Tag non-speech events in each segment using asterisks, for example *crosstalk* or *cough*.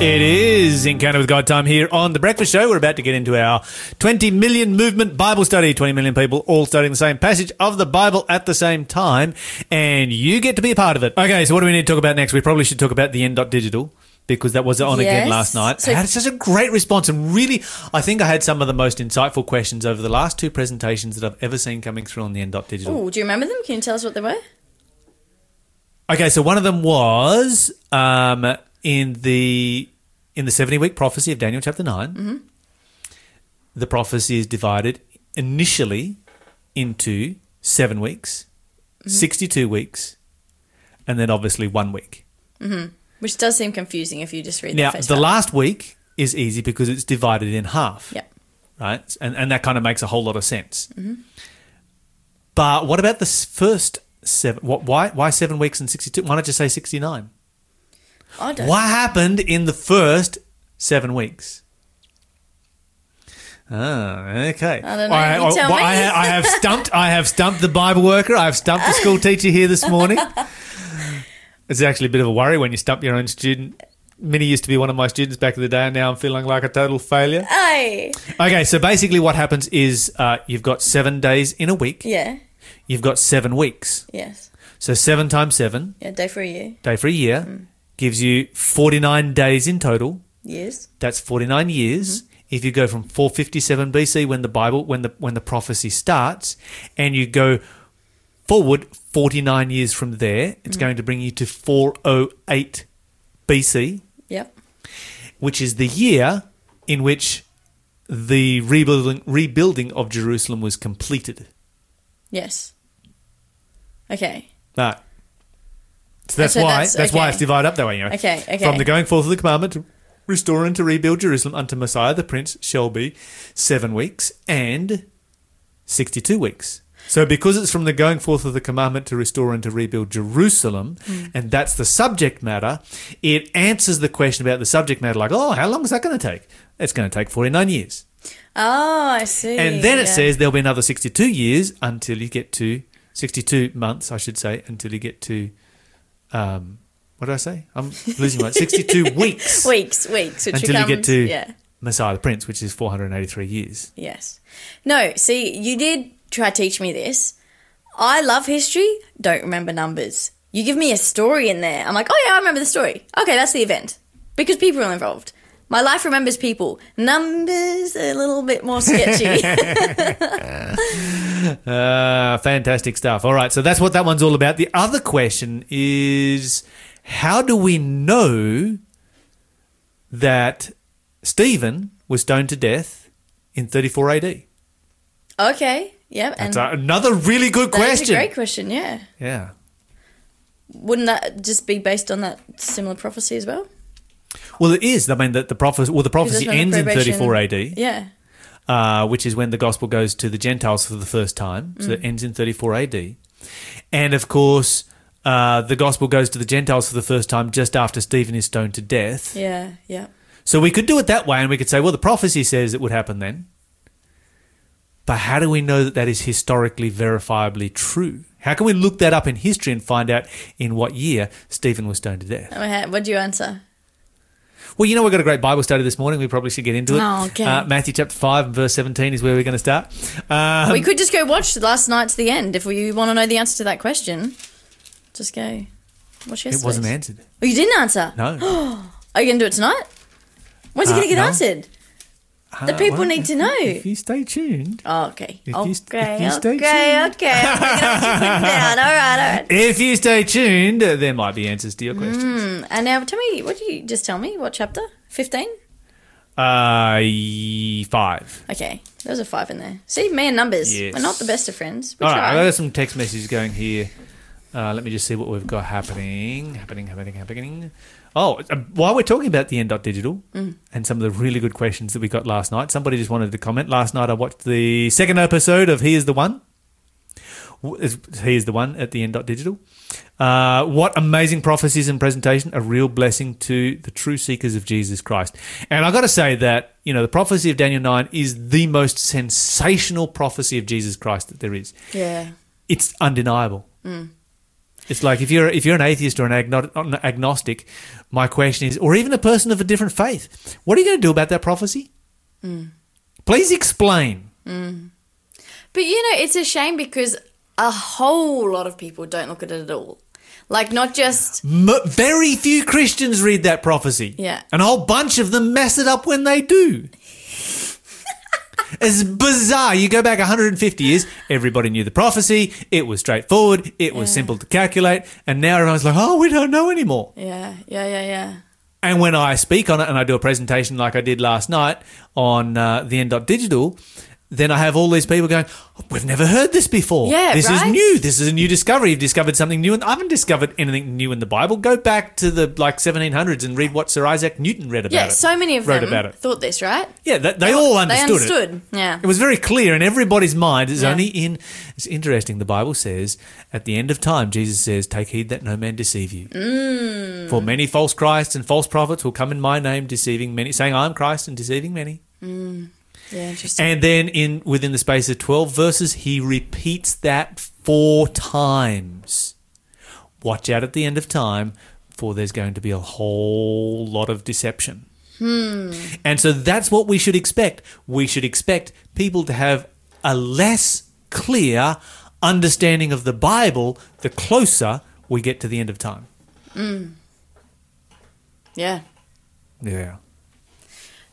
It is Encounter with God time here on The Breakfast Show. We're about to get into our 20 million movement Bible study. 20 million people all studying the same passage of the Bible at the same time, and you get to be a part of it. Okay, so what do we need to talk about next? We probably should talk about the end dot digital because that was on again last night. So- I had such a great response, and really, I think I had some of the most insightful questions over the last two presentations that I've ever seen coming through on the end.digital. Oh, do you remember them? Can you tell us what they were? Okay, so one of them was um, in the in the seventy week prophecy of Daniel chapter 9 mm-hmm. The prophecy is divided initially into seven weeks, mm-hmm. sixty two weeks, and then obviously one week. Mm-hmm. Which does seem confusing if you just read Now the the last week is easy because it's divided in half. Yep. right? And and that kind of makes a whole lot of sense. But what about the first seven? What, why why seven weeks and sixty two? Why not just say sixty nine? I don't. What happened in the first seven weeks? Ah, okay. I don't know. You tell well, me. I, ha- I have stumped. I have stumped the Bible worker. I have stumped the school teacher here this morning. *laughs* It's actually a bit of a worry when you stump your own student. Minnie used to be one of my students back in the day, and now I'm feeling like a total failure. Hey. Okay, so basically, what happens is uh, you've got seven days in a week. Yeah. You've got seven weeks. Yes. So seven times seven, Yeah. Day for a year. day for a year, gives you forty-nine days in total. Yes. That's forty-nine years. Mm-hmm. If you go from 457 BC when the Bible, when the when the prophecy starts, and you go forward 49 years from there, it's mm. going to bring you to 408 BC, Yep. which is the year in which the rebuilding rebuilding of Jerusalem was completed. Yes. Okay. Right. So that's So why that's- that's, why it's divided up that way. You know. Okay, okay. From the going forth of the commandment to restore and to rebuild Jerusalem unto Messiah the Prince shall be seven weeks and sixty-two weeks. So because it's from the going forth of the commandment to restore and to rebuild Jerusalem, Hmm. and that's the subject matter, it answers the question about the subject matter like, oh, how long is that going to take? It's going to take forty-nine years. Oh, I see. And then it Yeah. says there'll be another 62 years until you get to 62 months, I should say, until you get to um, what did I say? I'm losing my 62 *laughs* weeks weeks, weeks, which until you get to yeah. Messiah the Prince, which is 483 years. Yes. No, see, you did try to teach me this. I love history, don't remember numbers. You give me a story in there. I'm like, oh yeah, I remember the story. Okay, that's the event. Because people are involved. My life remembers people. Numbers a little bit more sketchy. Uh, *laughs* *laughs* fantastic stuff. All right, so that's what that one's all about. The other question is how do we know that Stephen was stoned to death in 34 AD? okay. Yep. And That's a- another really good question. a great question, yeah. Yeah. Wouldn't that just be based on that similar prophecy as well? Well, it is. I mean, the, the prophecy. Well, the prophecy the ends in 34 AD, Yeah. uh, which is when the gospel goes to the Gentiles for the first time. So Mm. it ends in 34 AD, and of course, uh, the gospel goes to the Gentiles for the first time just after Stephen is stoned to death. Yeah. Yeah. So we could do it that way, and we could say, well, the prophecy says it would happen then. But how do we know that that is historically verifiably true? How can we look that up in history and find out in what year Stephen was stoned to death? What do you answer? Well, you know, we've got a great Bible study this morning. We probably should get into it. Oh, okay. Uh, Matthew chapter 5 and verse 17 is where we're going to start. Um, we could just go watch last night to the end if we want to know the answer to that question. Just go watch yesterday. it wasn't answered. Oh, you didn't answer? No. *gasps* Are you going to do it tonight? When's it Uh, going to get no. answered? The Uh, people well, need to know. If you stay tuned. Oh, okay. If okay. you if you okay. stay okay. tuned. Okay. I'm put you down. All right. All right. If you stay tuned, there might be answers to your questions. Mm, and now tell me, what did you just tell me? What chapter? 15? Uh, five. Okay. There was a five in there. See, me and numbers. Yes. We're not the best of friends. All right. I've got some text messages going here. Uh, let me just see what we've got happening. Happening, happening, happening. Oh, uh, while we're talking about the end.digital Mm. and some of the really good questions that we got last night, somebody just wanted to comment. Last night I watched the second episode of He is the One. He is the One at the end.digital. Uh, what amazing prophecies and presentation, a real blessing to the true seekers of Jesus Christ. And i got to say that, you know, the prophecy of Daniel 9 is the most sensational prophecy of Jesus Christ that there is Yeah. it's undeniable. It's like if you're if you're an atheist or an agno- an agnostic, my question is, or even a person of a different faith, what are you going to do about that prophecy? Mm. Please explain. Mm. But you know, it's a shame because a whole lot of people don't look at it at all. Like, not just. M- very few Christians read that prophecy. Yeah. And a whole bunch of them mess it up when they do. It's bizarre. You go back 150 years, everybody knew the prophecy. It was straightforward. It was simple to calculate. And now everyone's like, oh, we don't know anymore. Yeah, yeah, yeah, yeah. And when I speak on it and I do a presentation like I did last night on uh, the end digital, then I have all these people going, "Oh, We've never heard this before. Yeah, This is new. This is a new discovery. You've discovered something new. And I haven't discovered anything new in the Bible. Go back to the like 1700s and read what Sir Isaac Newton read about Yeah, it. so many of wrote them about it. thought this, right? Yeah, that, they all understood, They it. understood. Yeah. It was very clear in everybody's mind. It's Yeah. only in. It's interesting. The Bible says at the end of time, Jesus says, "Take heed that no man deceive you." Mm. For many false Christs and false prophets will come in my name, deceiving many, saying, "I'm Christ," and deceiving many. Yeah, interesting. And then in within the space of twelve verses, he repeats that four times. Watch out at the end of time, for there's going to be a whole lot of deception. Hmm. And so that's what we should expect. We should expect people to have a less clear understanding of the Bible the closer we get to the end of time. Hmm. yeah. Yeah.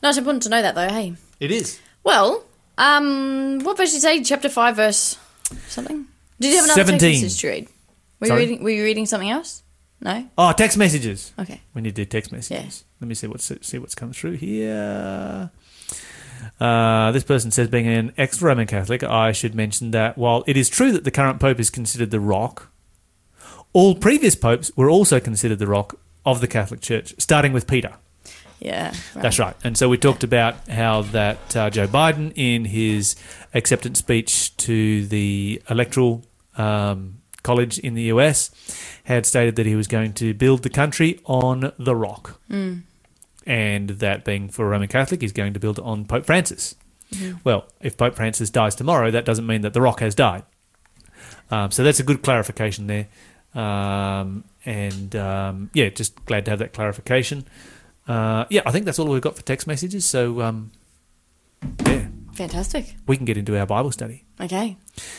Not important to know that, though, hey. It is. Well, um, what verse did you say? Chapter 5, verse something? Did you have another 17. text message to read? Were you, reading, were you reading something else? No? Oh, text messages. Okay. We need to do text messages. Let me see what's see what's come through here. Uh, this person says, being an ex Roman Catholic, I should mention that while it is true that the current pope is considered the rock, all previous popes were also considered the rock of the Catholic Church, starting with Peter. Yeah. Right. That's right. And so we talked about how that uh, Joe Biden, in his acceptance speech to the electoral um, college in the US, had stated that he was going to build the country on the rock. And that being for a Roman Catholic, he's going to build it on Pope Francis. Well, if Pope Francis dies tomorrow, that doesn't mean that the rock has died. Um, so that's a good clarification there. Um, and um, yeah, just glad to have that clarification. Uh, yeah, I think that's all we've got for text messages. So um, yeah, Fantastic. we can get into our Bible study. Okay.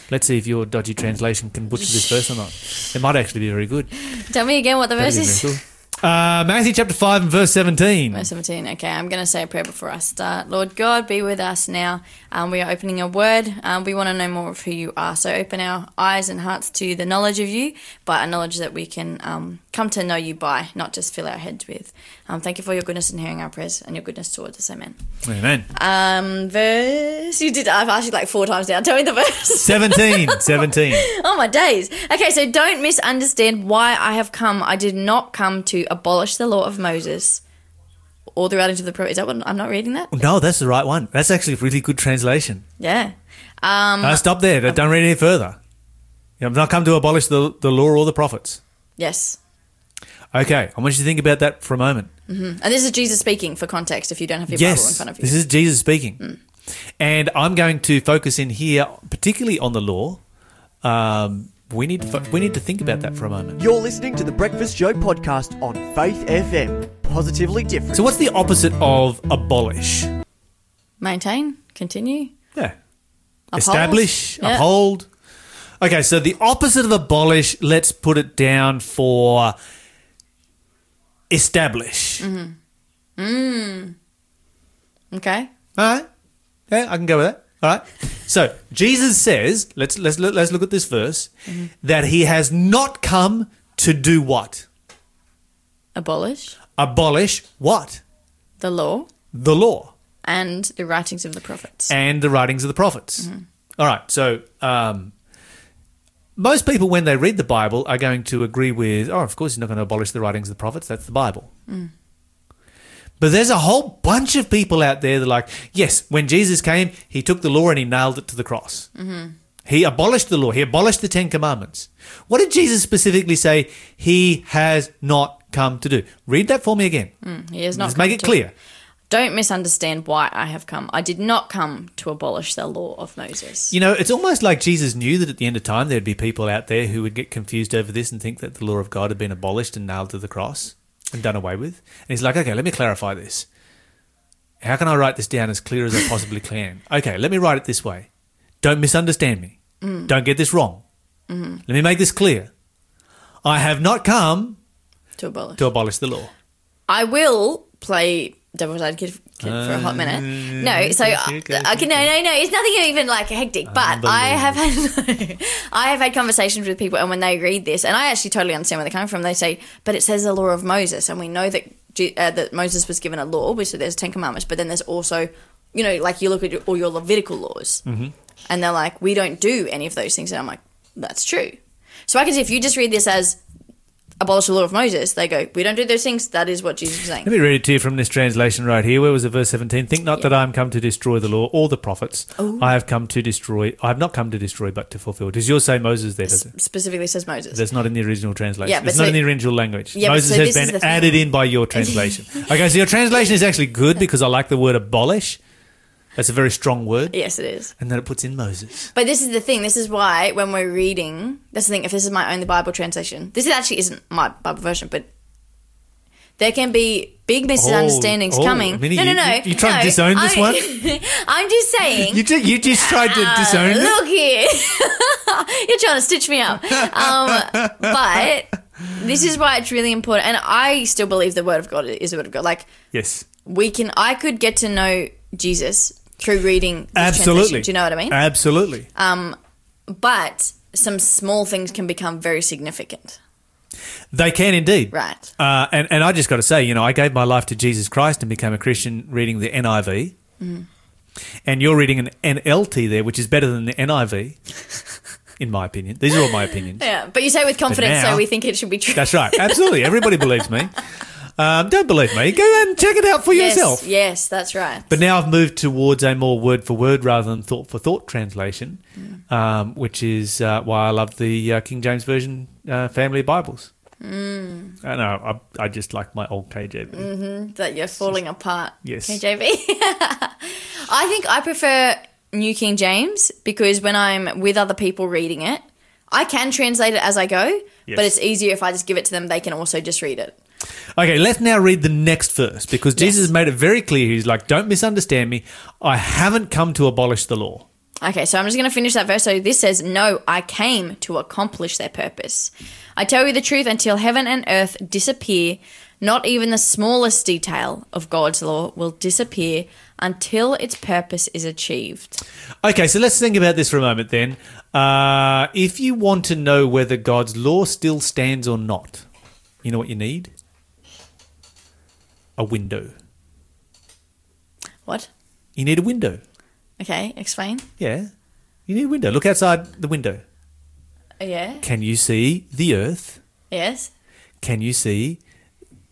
Let's see if your dodgy translation can butcher this verse or not. It might actually be very good. Tell me again what the verse is. cool. Uh, Matthew chapter 5 and verse 17. Verse 17. Okay, I'm going to say a prayer before I start. Lord God, be with us now. Um, we are opening a word. Um, we want to know more of who you are. So open our eyes and hearts to the knowledge of you, but a knowledge that we can um, come to know you by, not just fill our heads with. Um, thank you for your goodness in hearing our prayers and your goodness towards us. Amen. Amen. Um, verse. You did. I've asked you like four times now. *laughs* Tell me the verse. 17. 17. *laughs* Oh my days. Okay, so don't misunderstand why I have come. I did not come to abolish the law of Moses or the writings of the prophets. Is that what I'm not reading that? No, that's the right one. That's actually a really good translation. Yeah. Um, Uh, stop there. Don't read any further. I've not come to abolish the, the law or the prophets. yes. Okay, I want you to think about that for a moment. And this is Jesus speaking for context if you don't have your Bible in Yes, front of you. this is Jesus speaking. And I'm going to focus in here, particularly on the law. Um, we need to fo- we need to think about that for a moment. You're listening to the Breakfast Show podcast on Faith FM. Positively different. So, what's the opposite of abolish? Maintain, continue, Yeah, uphold. establish, Yeah. uphold. Okay, so the opposite of abolish, let's put it down for establish. Mm-hmm. Okay. All right, yeah, I can go with that. All right. So Jesus says, let's let's look- let's look at this verse, Mm-hmm. that he has not come to do what? Abolish Abolish what? the law The law and the writings of the prophets. and the writings of the prophets. Mm-hmm. All right. So um, most people, when they read the Bible, are going to agree with, oh, of course, he's not going to abolish the writings of the prophets. That's the Bible. Mm. But there's a whole bunch of people out there that are like, yes, when Jesus came, he took the law and he nailed it to the cross. Mm-hmm. He abolished the law. He abolished the Ten Commandments. What did Jesus specifically say he has not come to do? Read that for me again. Mm, he has not Let's make it to- clear. Don't misunderstand why I have come. I did not come to abolish the law of Moses. You know, it's almost like Jesus knew that at the end of time there'd be people out there who would get confused over this and think that the law of God had been abolished and nailed to the cross and done away with. And he's like, okay, let me clarify this. How can I write this down as clear as I possibly can? *laughs* Okay, let me write it this way. Don't misunderstand me. Mm. Don't get this wrong. Mm-hmm. Let me make this clear. I have not come To abolish. to abolish the law. I will play devil's advocate for a hot minute. No, so uh, okay, no, no, no. It's nothing even like hectic. But I have had, *laughs* I have had conversations with people, and when they read this, and I actually totally understand where they're coming from. They say, "But it says the law of Moses, and we know that uh, that Moses was given a law, which there's Ten Commandments, but then there's also, you know, like you look at all your Levitical laws, and they're like, we don't do any of those things, and I'm like, that's true. So I can see if you just read this as abolish the law of Moses, they go, we don't do those things. That is what Jesus is saying. Let me read it to you from this translation right here. Where was it? Verse 17. Think not that I am come to destroy the law or the prophets. Oh. I have come to destroy. I have not come to destroy, but to fulfill. Does yours say Moses there? Does it? specifically says Moses. That's not in the original translation. Yeah, but it's not in the original language. Yeah, Moses so has been added in by your translation. *laughs* okay, so your translation is actually good because I like the word abolish. That's a very strong word. yes, it is. And then it puts in Moses. But this is the thing. This is why when we're reading, that's the thing. If this is my only Bible translation, this actually isn't my Bible version, but there can be big misunderstandings oh, coming. Minnie, no, no, no. you- you trying to disown this I'm- one? *laughs* I'm just saying. You, ju- you just tried to disown it. Look here, *laughs* you're trying to stitch me up. Um, but this is why it's really important, and I still believe the Word of God is the Word of God. Like Yes. we can, I could get to know Jesus through reading. This Absolutely. translation. Do you know what I mean? Absolutely. but some small things can become very significant. They can indeed. Right. Uh, and, and I just got to say, you know, I gave my life to Jesus Christ and became a Christian reading the NIV. Mm-hmm. And you're reading an NLT there, which is better than the NIV, *laughs* in my opinion. These are all my opinions. Yeah, but you say it with confidence, now- so we think it should be true. That's right. Absolutely. Everybody believes me. *laughs* Um, don't believe me. Go and check it out for yes, yourself. yes, that's right. But now I've moved towards a more word for word rather than thought for thought translation, um, which is uh, why I love the uh, King James Version uh, family Bibles. Mm. I know. I, I just like my old KJV. that you're falling apart. Yes. KJV. *laughs* I think I prefer New King James because when I'm with other people reading it, I can translate it as I go, Yes. but it's easier if I just give it to them. They can also just read it. Okay, let's now read the next verse because Jesus Yes. made it very clear. He's like, don't misunderstand me. I haven't come to abolish the law. Okay, so I'm just going to finish that verse. So this says, No, I came to accomplish their purpose. I tell you the truth, until heaven and earth disappear, not even the smallest detail of God's law will disappear until its purpose is achieved. Okay, so let's think about this for a moment then. Uh, if you want to know whether God's law still stands or not, you know what you need? A window. What? You need a window. Okay, explain. Yeah. You need a window. Look outside the window. Yeah. Can you see the earth? Yes. Can you see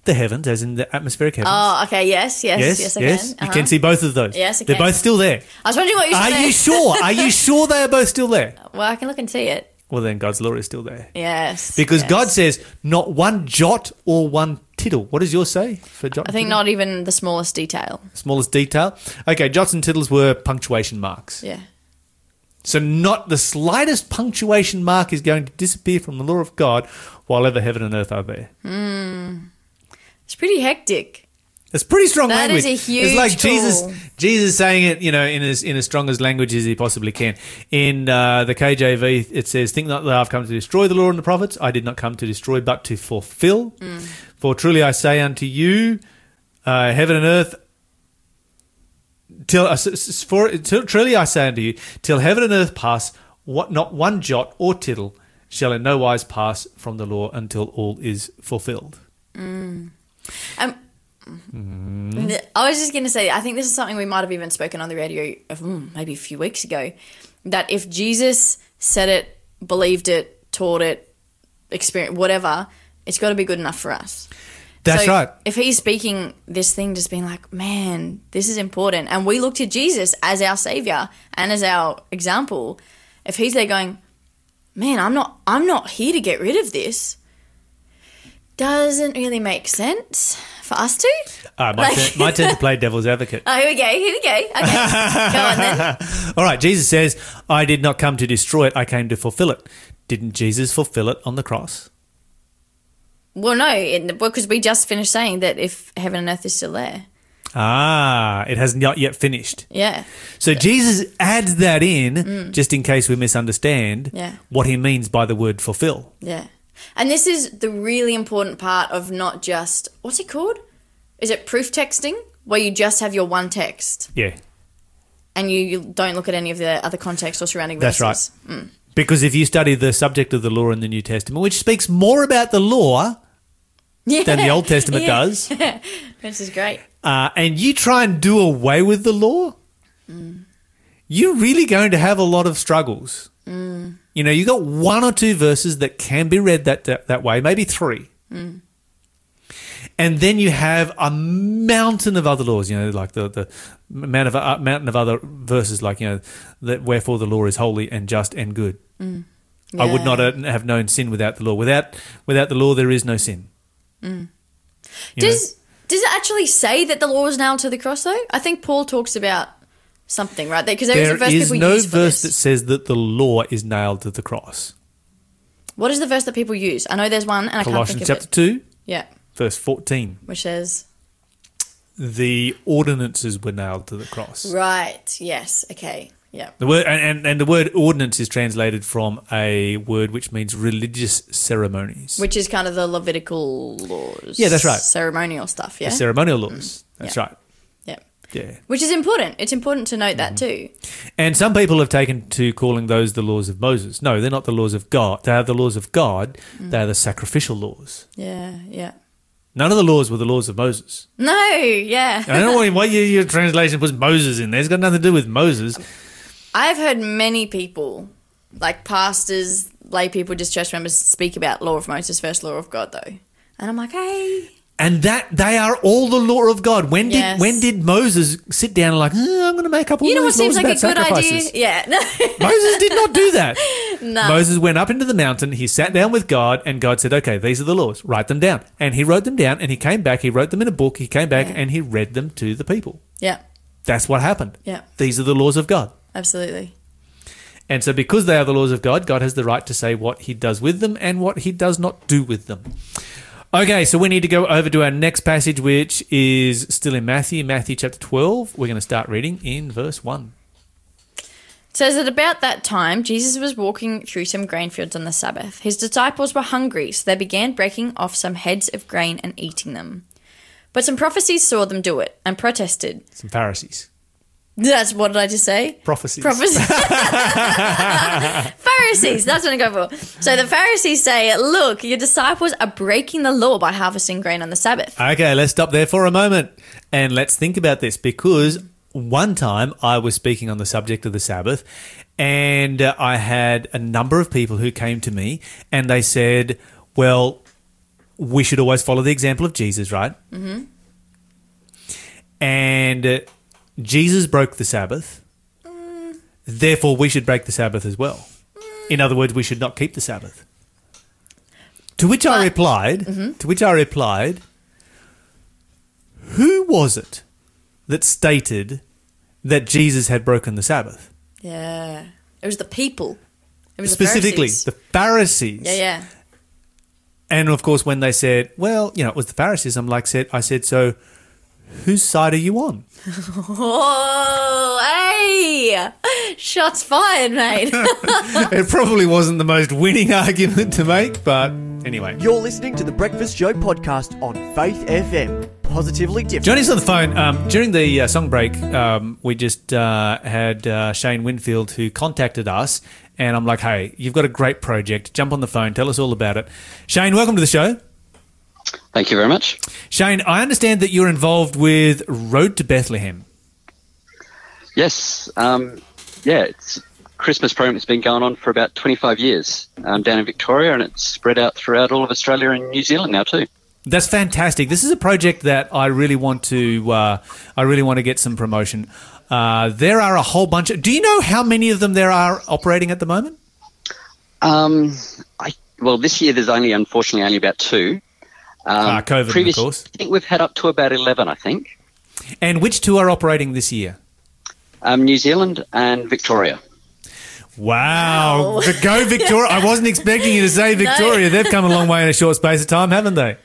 the heavens, as in the atmospheric heavens? Oh, okay. Yes. Yes. Yes. yes, I yes. can. You Uh-huh. can see both of those. Yes, They're both still there. I was wondering what you Are you sure? Are you *laughs* sure they are both still there? Well, I can look and see it. Well, then God's law is still there. Yes. Because yes. God says, not one jot or one tittle. What does yours say for jot? I think not even the smallest detail. Smallest detail. Okay, jots and tittles were punctuation marks. Yeah. So, not the slightest punctuation mark is going to disappear from the law of God while ever heaven and earth are there. Hmm. It's pretty hectic. It's pretty strong That language. is a it's like Jesus, tool. Jesus saying it, you know, in as in as strong as language as he possibly can. In uh, the KJV, it says, "Think not that I've come to destroy the law and the prophets. I did not come to destroy, but to fulfill. Mm. For truly I say unto you, uh, heaven and earth." Till uh, for till, truly I say unto you, till heaven and earth pass, what not one jot or tittle shall in no wise pass from the law until all is fulfilled. Um, I was just going to say, I think this is something we might have even spoken on the radio of, mm, maybe a few weeks ago. That if Jesus said it, believed it, taught it, experienced whatever, it's got to be good enough for us. That's So right. If he's speaking this thing, just being like, man, this is important, and we look to Jesus as our savior and as our example, if he's there going, man, I'm not, I'm not here to get rid of this, doesn't really make sense For us to? Uh, my, Like- turn, my turn to play devil's advocate. *laughs* Oh, here we go. Here we go. Okay. go on then. *laughs* All right, Jesus says, I did not come to destroy it, I came to fulfill it. Didn't Jesus fulfill it on the cross? Well, no, it, because we just finished saying that if heaven and earth is still there. Ah, it has not yet finished. Yeah. So Jesus adds that in just in case we misunderstand Mm. Yeah. what he means by the word fulfill. Yeah. And this is the really important part of not just, what's it called? Is it proof texting? Where you just have your one text Yeah, and you, you don't look at any of the other context or surrounding verses. That's verses. because if you study the subject of the law in the New Testament, which speaks more about the law Yeah. than the Old Testament *laughs* Yeah. does, *laughs* this is great. uh, and you try and do away with the law, mm. you're really going to have a lot of struggles. Mm. You know, you got one or two verses that can be read that that, that way, maybe three. And then you have a mountain of other laws, you know, like the, the amount of, uh, mountain of other verses, like, you know, that wherefore the law is holy and just and good. I would not uh, have known sin without the law. Without without the law, there is no sin. You know? Does does it actually say that the law was nailed to the cross though? I think Paul talks about something right there because there is a verse is people no use for verse this. that says that the law is nailed to the cross. What is the verse that people use? I know there's one, and I Colossians can't think chapter of it. 2, Yeah, verse 14. which says The ordinances were nailed to the cross. right. Yes. Okay. Yeah. The word and, and, the word ordinance is translated from a word which means religious ceremonies. Which is kind of the Levitical laws. Yeah, that's right. Ceremonial stuff. Yeah. The ceremonial laws. Mm. That's Yeah. right. Yeah. Which is important. It's important to note Mm-hmm. that too. And some people have taken to calling those the laws of Moses. No, they're not the laws of God. They are the laws of God. Mm. They are the sacrificial laws. Yeah. Yeah. None of the laws were the laws of Moses. No. Yeah. I don't know why- why your, your translation puts Moses in there. It's got nothing to do with Moses. I've heard many people, like pastors, lay people, just church members, speak about law of Moses versus law of God, though. And I'm like, hey, And that they are all the law of God. When did Yes. when did Moses sit down and like, "Eh, I'm going to make up all you know what seems like a good sacrifices? idea? Yeah, *laughs* no. Moses did not do that. *laughs* No. Moses went up into the mountain, he sat down with God, and God said, Okay, these are the laws, write them down. And he wrote them down, and he came back, he wrote them in a book, he came back, Yeah. and he read them to the people. yeah, That's what happened. yeah, These are the laws of God. absolutely. And so, because they are the laws of God, God has the right to say what he does with them and what he does not do with them. Okay, so we need to go over to our next passage, which is still in Matthew, Matthew chapter 12. We're going to start reading in verse 1. It says that about that time, Jesus was walking through some grain fields on the Sabbath. His disciples were hungry, so they began breaking off some heads of grain and eating them. But some prophecies saw them do it and protested. Some Pharisees. That's what did I just say? Prophecies. Prophecies. *laughs* *laughs* Pharisees, that's what I go for. So the Pharisees say, Look, your disciples are breaking the law by harvesting grain on the Sabbath. Okay, let's stop there for a moment and let's think about this because one time I was speaking on the subject of the Sabbath and uh, I had a number of people who came to me and they said, well, we should always follow the example of Jesus, right? Mm-hmm. And uh, Jesus broke the Sabbath. Mm. Therefore, we should break the Sabbath as well. Mm. In other words, we should not keep the Sabbath. To which I But- replied, mm-hmm. to which I replied, who was it that stated that Jesus had broken the Sabbath? Yeah. It was the people. It was Specifically, the the Pharisees. Pharisees. Yeah, yeah. And of course, when they said, "Well, you know, it was the Pharisees," I'm like, "said I said so." Whose side are you on? *laughs* Oh, hey! Shots fired, mate. *laughs* it probably wasn't the most winning argument to make, but anyway. You're listening to the Breakfast Show podcast on Faith FM. Positively different. Johnny's on the phone. Um, during the uh, song break, um, we just uh, had uh, Shane Winfield who contacted us, and I'm like, "Hey, you've got a great project. Jump on the phone. Tell us all about it." Shane, welcome to the show. Thank you very much. Shane, I understand that you're involved with Road to Bethlehem. Yes, um, yeah, it's Christmas program that's been going on for about 25 years um, down in Victoria, and it's spread out throughout all of Australia and New Zealand now too. That's fantastic. This is a project that I really want to. Uh, I really want to get some promotion. Uh, there are a whole bunch. Of, do you know how many of them there are operating at the moment? Um, I, well, this year there's only, unfortunately, only about two. Um, Ah, COVID, of course. I think we've had up to about 11, I think. And which two are operating this year? Um, New Zealand and Victoria. Wow. Wow. The Go Victoria. I wasn't expecting you to say *laughs* Victoria. They've come a long way in a short space of time, haven't they?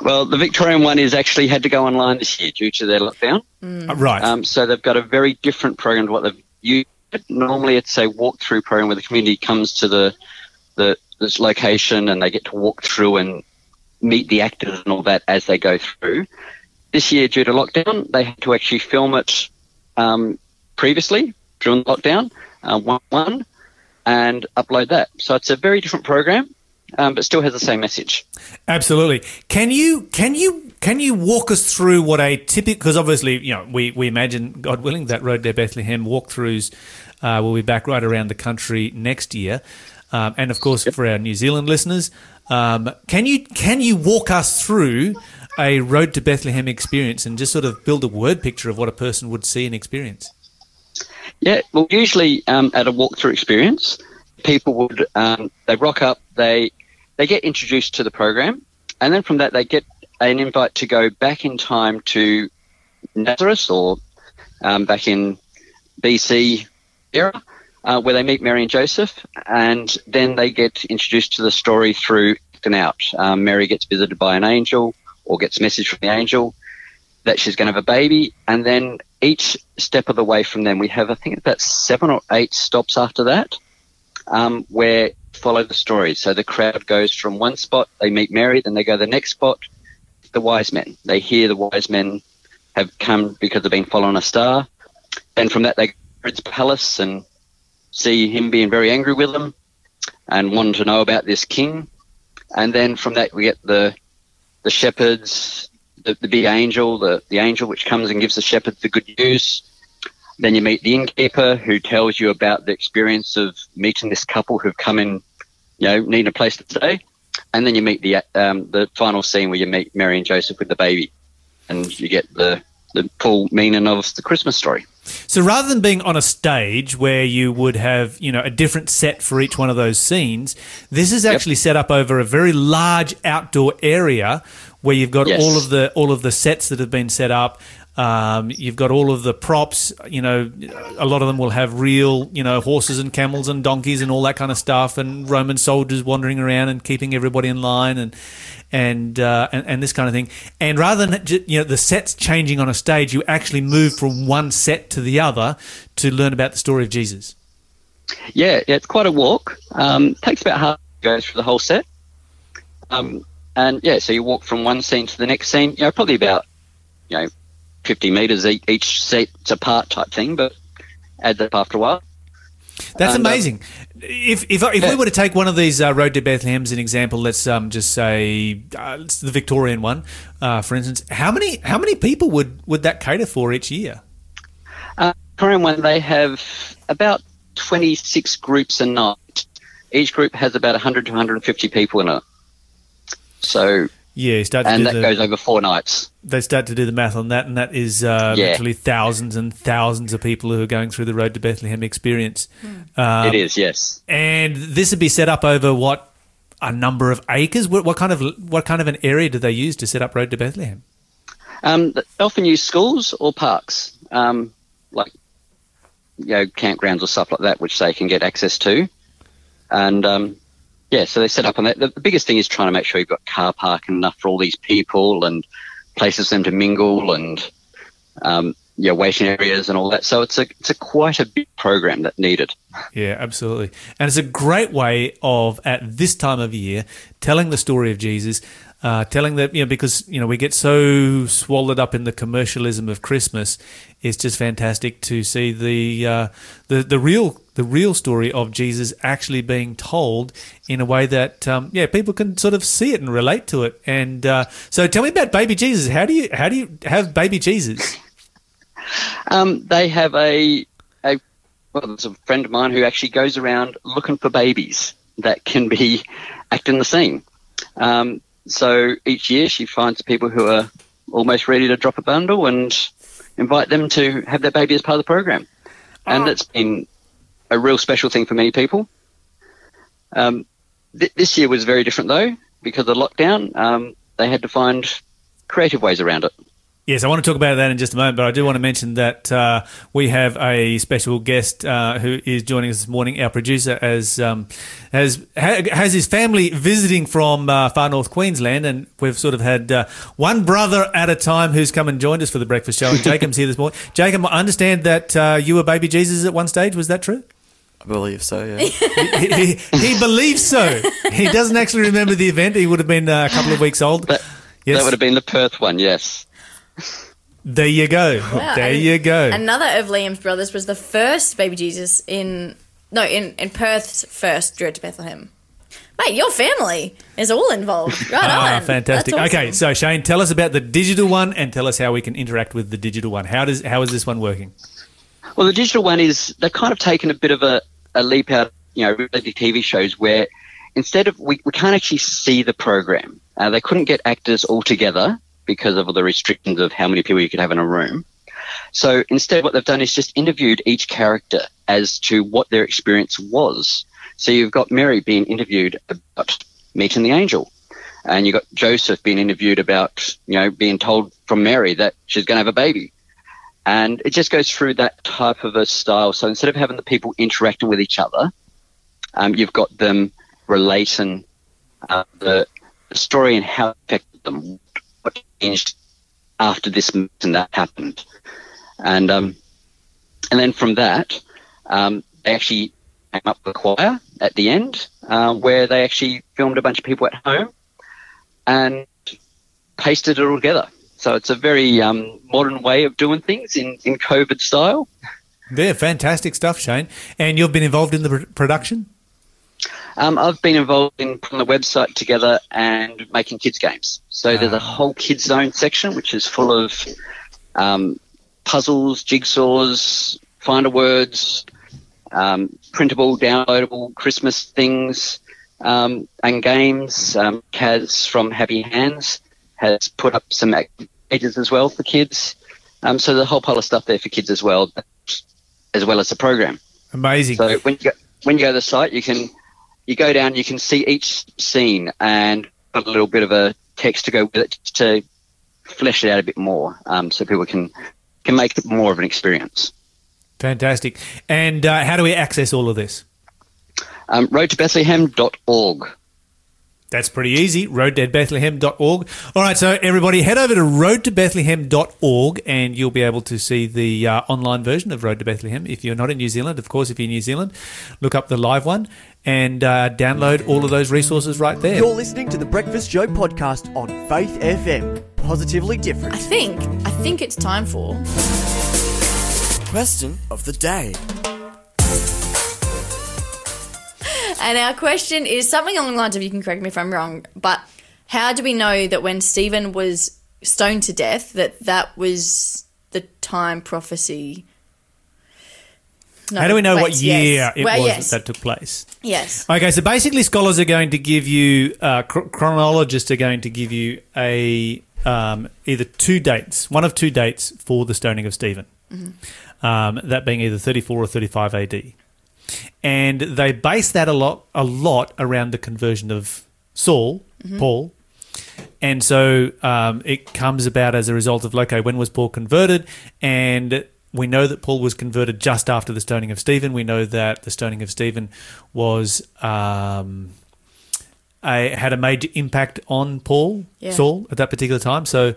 Well, the Victorian one is actually had to go online this year due to their lockdown. Uh, Right. Um, so they've got a very different program to what they've used. Normally, it's a walk-through program where the community comes to the the this location and they get to walk through and meet the actors and all that as they go through. This year, due to lockdown, they had to actually film it um, previously during lockdown, uh, one one, and upload that. So it's a very different program, um, but still has the same message. Absolutely. Can you can you can you walk us through what a typical? Because obviously, you know, we we imagine, God willing, that Road to Bethlehem walkthroughs uh, will be back right around the country next year, um, and of course for our New Zealand listeners, um, can you can you walk us through a Road to Bethlehem experience and just sort of build a word picture of what a person would see and experience? Yeah, well, usually um, at a walkthrough experience, people would um, they rock up, they they get introduced to the program, and then from that they get an invite to go back in time to Nazareth or um, back in BC era, uh, where they meet Mary and Joseph, and then they get introduced to the story through and out. Um, Mary gets visited by an angel or gets a message from the angel that she's going to have a baby, and then each step of the way from them, we have I think about seven or eight stops after that, um, where follow the story. So the crowd goes from one spot, they meet Mary, then they go to the next spot, the wise men. They hear the wise men have come because they've been following a star. Then from that, they go to Herod's palace and see him being very angry with them and wanting to know about this king. And then from that, we get the the shepherds, the, the big angel, the, the angel which comes and gives the shepherds the good news. Then you meet the innkeeper who tells you about the experience of meeting this couple who've come in, you know, needing a place to stay. And then you meet the um, the final scene where you meet Mary and Joseph with the baby, and you get the the full meaning of the Christmas story. So rather than being on a stage where you would have, you know, a different set for each one of those scenes, this is actually set up over a very large outdoor area where you've got Yes. all of the all of the sets that have been set up. Um, you've got all of the props. You know, a lot of them will have real, you know, horses and camels and donkeys and all that kind of stuff, and Roman soldiers wandering around and keeping everybody in line, and and uh, and, and this kind of thing. And rather than you know the sets changing on a stage, you actually move from one set to the other to learn about the story of Jesus. Yeah, yeah, it's quite a walk. Um, takes about half goes through the whole set. Um, and yeah, so you walk from one scene to the next scene. You know, probably about you know fifty meters each, each set's apart type thing, but adds up after a while. That's And, um, amazing. if if, if we were to take one of these uh, Road to Bethlehem as an example, let's um, just say uh, the Victorian one, uh, for instance. How many how many people would, would that cater for each year? Uh, Victorian one, they have about 26 groups a night. Each group has about 100 to 150 people in it. So, Yeah, you start to and that the, goes over four nights. they start to do the math on that, and that is uh, Yeah. literally thousands and thousands of people who are going through the Road to Bethlehem experience. Um, it is, yes. and this would be set up over what a number of acres. What, what kind of what kind of an area do they use to set up Road to Bethlehem? Um, they often use schools or parks, um, like you know campgrounds or stuff like that, which they can get access to. And um, yeah, so they set up on that. The, biggest thing is trying to make sure you've got car parking enough for all these people and places for them to mingle and um, yeah, waiting areas and all that. So it's a it's a quite a big program that needed. Yeah, absolutely. And it's a great way of, at this time of year, telling the story of Jesus, uh, telling that, you know, because, you know, we get so swallowed up in the commercialism of Christmas. It's just fantastic to see the, uh, the, the real, the real story of Jesus actually being told in a way that, um, yeah, people can sort of see it and relate to it. And, uh, so tell me about baby Jesus. How do you, how do you have baby Jesus? Um, they have a a well, there's a friend of mine who actually goes around looking for babies that can be acting the scene. Um, so each year she finds people who are almost ready to drop a bundle and invite them to have their baby as part of the program. And it's been a real special thing for many people. Um, th- this year was very different though because of lockdown. Um, they had to find creative ways around it. Yes, I want to talk about that in just a moment, but I do want to mention that uh, we have a special guest uh, who is joining us this morning. Our producer has um, has ha- has his family visiting from uh, far north Queensland, and we've sort of had uh, one brother at a time who's come and joined us for the breakfast show. And *laughs* Jacob's here this morning. Jacob, I understand that uh, you were baby Jesus at one stage. Was that true? I believe so, yeah. *laughs* he, he, he believes so. He doesn't actually remember the event. He would have been uh, a couple of weeks old. That, Yes. that would have been the Perth one, yes. There you go. *laughs* Wow, there and you go. Another of Liam's brothers was the first baby Jesus in no in in Perth's first Road to Bethlehem. Mate, your family is all involved. *laughs* Right Ah, on. fantastic. Awesome. Okay, so Shane, tell us about the digital one and tell us how we can interact with the digital one. How does how is this one working? Well, the digital one is they've kind of taken a bit of a, a leap out, you know, reality TV shows where instead of we, we can't actually see the program. Uh, they couldn't get actors all together because of all the restrictions of how many people you could have in a room. So instead, what they've done is just interviewed each character as to what their experience was. So you've got Mary being interviewed about meeting the angel, and you've got Joseph being interviewed about, you know, being told from Mary that she's going to have a baby. And it just goes through that type of a style. So instead of having the people interacting with each other, um, you've got them relating uh, the story and how it affected them, changed after this and that happened. And um, and then from that, um, they actually came up with a choir at the end, uh, where they actually filmed a bunch of people at home and pasted it all together. So it's a very um, modern way of doing things in, in COVID style. Yeah, fantastic stuff, Shane. And you've been involved in the pr- production? Um, I've been involved in putting the website together and making kids games. So there's a whole kids zone section which is full of um, puzzles, jigsaws, finder words, um, printable, downloadable Christmas things, um, and games. Um, Kaz from Happy Hands has put up some pages as well for kids. Um, so there's a whole pile of stuff there for kids as well, as well as the program. Amazing. So when you go, when you go to the site, you can you go down, you can see each scene and put a little bit of a text to go with it to flesh it out a bit more, um, so people can can make it more of an experience. Fantastic. And uh, how do we access all of this? Um, roadtobethlehem.org. That's pretty easy. roadtobethlehem.org. All right, so everybody head over to roadtobethlehem.org and you'll be able to see the uh, online version of Road to Bethlehem. If you're not in New Zealand, of course, if you're in New Zealand, look up the live one and uh, download all of those resources right there. You're listening to the Breakfast Show podcast on Faith FM. Positively different. I think I think it's time for Question of the day. And our question is something along the lines of you can correct me if I'm wrong, but how do we know that when Stephen was stoned to death that that was the time prophecy? No, How do we know what year yes. it Well, was yes. that that took place? yes. Okay, so basically, scholars are going to give you, uh, chro- chronologists are going to give you a um, either two dates, one of two dates for the stoning of Stephen. Um, that being either 34 or 35 AD, and they base that a lot, a lot around the conversion of Saul, Paul, and so um, it comes about as a result of okay, when was Paul converted? And we know that Paul was converted just after the stoning of Stephen. We know that the stoning of Stephen was um, a, had a major impact on Paul, Yeah. Saul, at that particular time. So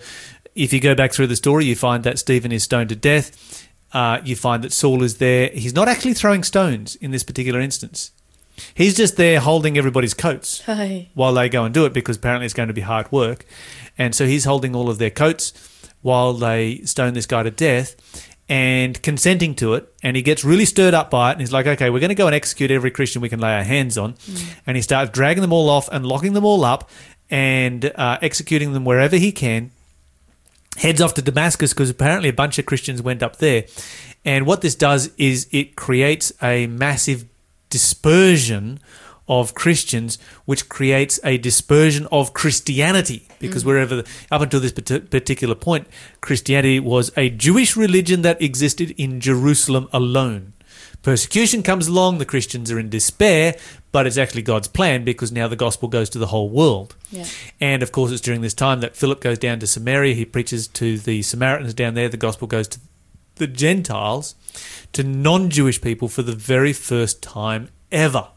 if you go back through the story, you find that Stephen is stoned to death. Uh, you find that Saul is there. He's not actually throwing stones in this particular instance. He's just there holding everybody's coats Hey. while they go and do it because apparently it's going to be hard work. And so he's holding all of their coats while they stone this guy to death and consenting to it. And he gets really stirred up by it. And he's like, okay, we're going to go and execute every Christian we can lay our hands on. And he starts dragging them all off and locking them all up and uh, executing them wherever he can heads off to Damascus because apparently a bunch of Christians went up there. And what this does is it creates a massive dispersion of Christians, which creates a dispersion of Christianity. Because mm. wherever, up until this particular point, Christianity was a Jewish religion that existed in Jerusalem alone. Persecution comes along, the Christians are in despair, but it's actually God's plan because now the gospel goes to the whole world. Yeah. And of course, it's during this time that Philip goes down to Samaria. He preaches to the Samaritans down there. The gospel goes to the Gentiles, to non Jewish people for the very first time ever.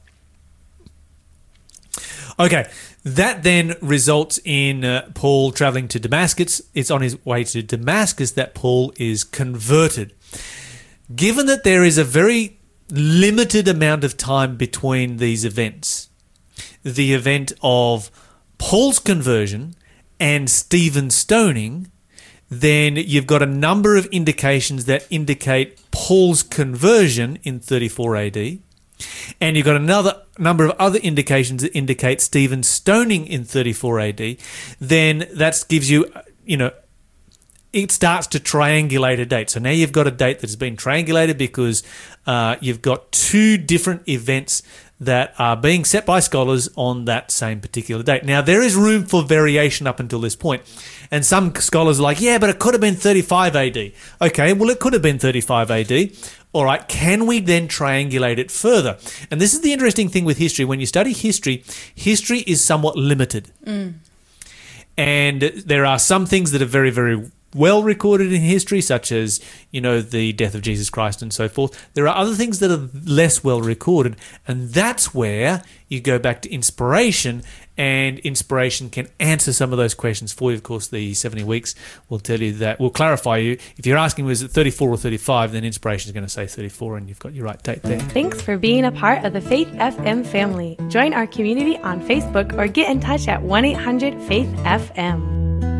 Okay, that then results in uh, Paul traveling to Damascus. It's on his way to Damascus that Paul is converted. Given that there is a very limited amount of time between these events, the event of Paul's conversion and Stephen's stoning, then you've got a number of indications that indicate Paul's conversion in 34 AD. And you've got another number of other indications that indicate Stephen's stoning in 34 AD. Then that gives you, you know, it starts to triangulate a date. So now you've got a date that has been triangulated because uh, you've got two different events that are being set by scholars on that same particular date. Now, there is room for variation up until this point. And some scholars are like, yeah, but it could have been 35 AD. Okay, well, it could have been 35 AD. All right, can we then triangulate it further? And this is the interesting thing with history. When you study history, history is somewhat limited. And there are some things that are very, very well recorded in history, such as, you know, the death of Jesus Christ and so forth. There are other things that are less well recorded. And that's where you go back to inspiration, and inspiration can answer some of those questions for you. Of course, the 70 weeks will tell you that, will clarify you. If you're asking, was it 34 or 35, then inspiration is going to say 34, and you've got your right date there. Thanks for being a part of the Faith FM family. Join our community on Facebook or get in touch at 1 800 Faith FM.